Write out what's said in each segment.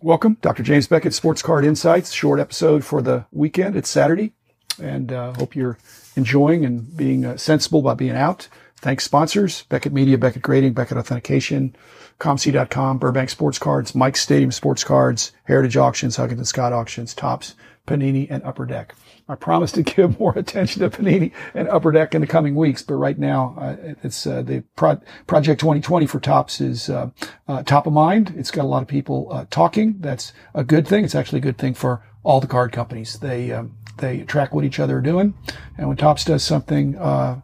Welcome, Dr. James Beckett, Sports Card Insights, short episode for the weekend. It's Saturday, and uh, hope you're enjoying and being uh, sensible by being out. Thanks sponsors, Beckett Media, Beckett Grading, Beckett Authentication, ComC.com, Burbank Sports Cards, Mike's Stadium Sports Cards, Heritage Auctions, Huggins and Scott Auctions, Topps, Panini, and Upper Deck. I promise to give more attention to Panini and Upper Deck in the coming weeks, but right now uh, it's uh, the Pro- Project 2020 for Topps is uh, uh, top of mind. It's got a lot of people uh, talking. That's a good thing. It's actually a good thing for all the card companies. They um, they track what each other are doing, and when Topps does something uh,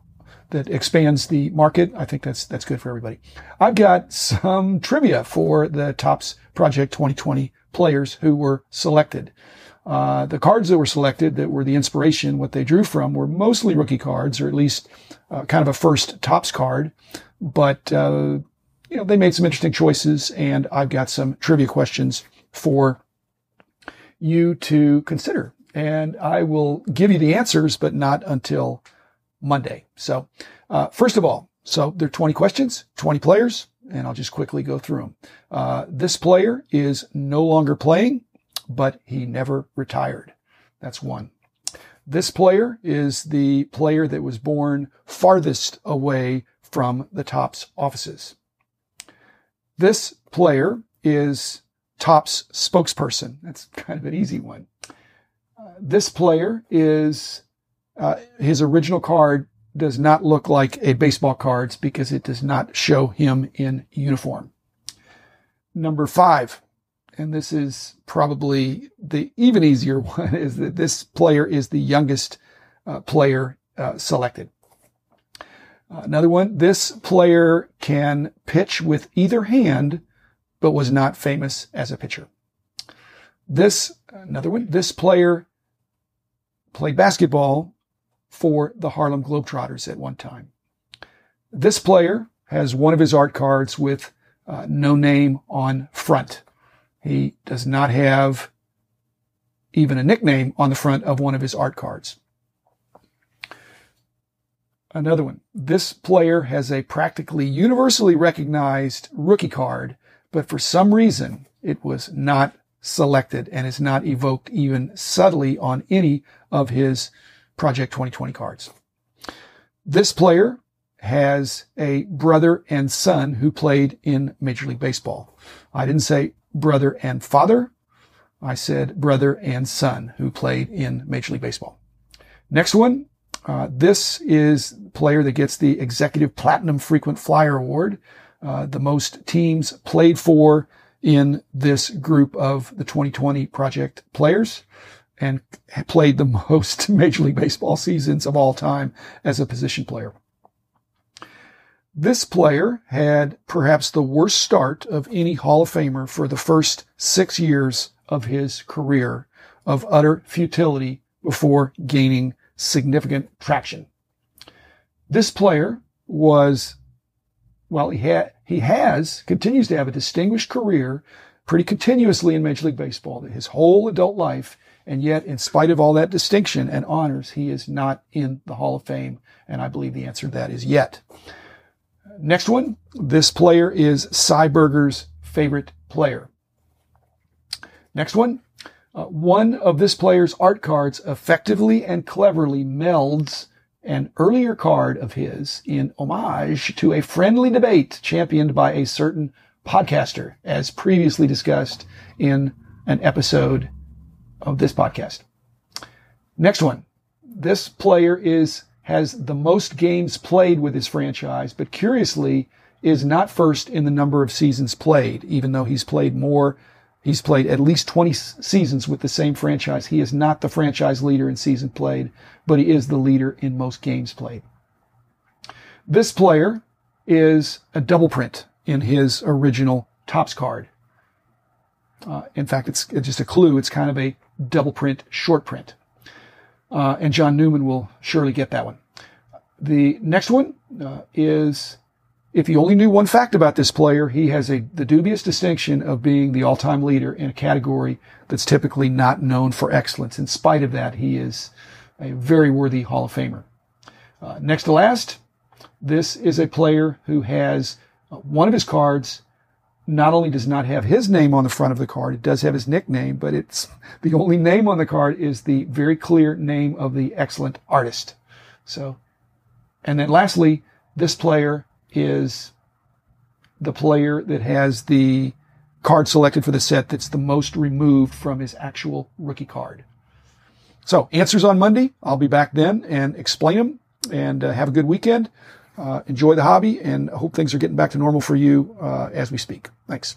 that expands the market, I think that's that's good for everybody. I've got some trivia for the Topps Project 2020 players who were selected. Uh, the cards that were selected that were the inspiration, what they drew from, were mostly rookie cards, or at least uh, kind of a first Topps card. But uh, you know, they made some interesting choices, and I've got some trivia questions for you to consider. And I will give you the answers, but not until Monday. So, uh, first of all, so there are 20 questions, 20 players, and I'll just quickly go through them. Uh, this player is no longer playing but he never retired. That's one. This player is the player that was born farthest away from the Topps offices. This player is Topps spokesperson. That's kind of an easy one. Uh, this player is, uh, his original card does not look like a baseball cards because it does not show him in uniform. Number five, and this is probably the even easier one, is that this player is the youngest uh, player uh, selected. Another one, this player can pitch with either hand, but was not famous as a pitcher. This, another one, this player played basketball for the Harlem Globetrotters at one time. This player has one of his art cards with uh, no name on front. He does not have even a nickname on the front of one of his art cards. Another one. This player has a practically universally recognized rookie card, but for some reason it was not selected and is not evoked even subtly on any of his Project 2020 cards. This player has a brother and son who played in Major League Baseball. I didn't say brother and father. I said brother and son who played in Major League Baseball. Next one. Uh, this is player that gets the Executive Platinum Frequent Flyer Award. Uh, the most teams played for in this group of the 2020 project players and played the most Major League Baseball seasons of all time as a position player. This player had perhaps the worst start of any Hall of Famer for the first six years of his career of utter futility before gaining significant traction. This player was, well, he had, he has, continues to have a distinguished career pretty continuously in Major League Baseball his whole adult life. And yet, in spite of all that distinction and honors, he is not in the Hall of Fame. And I believe the answer to that is yet. Next one. This player is Sy Berger's favorite player. Next one. Uh, one of this player's art cards effectively and cleverly melds an earlier card of his in homage to a friendly debate championed by a certain podcaster, as previously discussed in an episode of this podcast. Next one. This player is has the most games played with his franchise, but curiously is not first in the number of seasons played, even though he's played more. He's played at least 20 seasons with the same franchise. He is not the franchise leader in season played, but he is the leader in most games played. This player is a double print in his original Topps card. Uh, in fact, it's just a clue. It's kind of a double print, short print. Uh, and John Newman will surely get that one. The next one uh, is if you only knew one fact about this player, he has a, the dubious distinction of being the all-time leader in a category that's typically not known for excellence. In spite of that, he is a very worthy Hall of Famer. Uh, next to last, this is a player who has uh, one of his cards not only does not have his name on the front of the card, it does have his nickname, but it's the only name on the card is the very clear name of the excellent artist. So, and then lastly, this player is the player that has the card selected for the set that's the most removed from his actual rookie card. So answers on Monday. I'll be back then and explain them and uh, have a good weekend. Uh, enjoy the hobby and hope things are getting back to normal for you uh, as we speak. Thanks.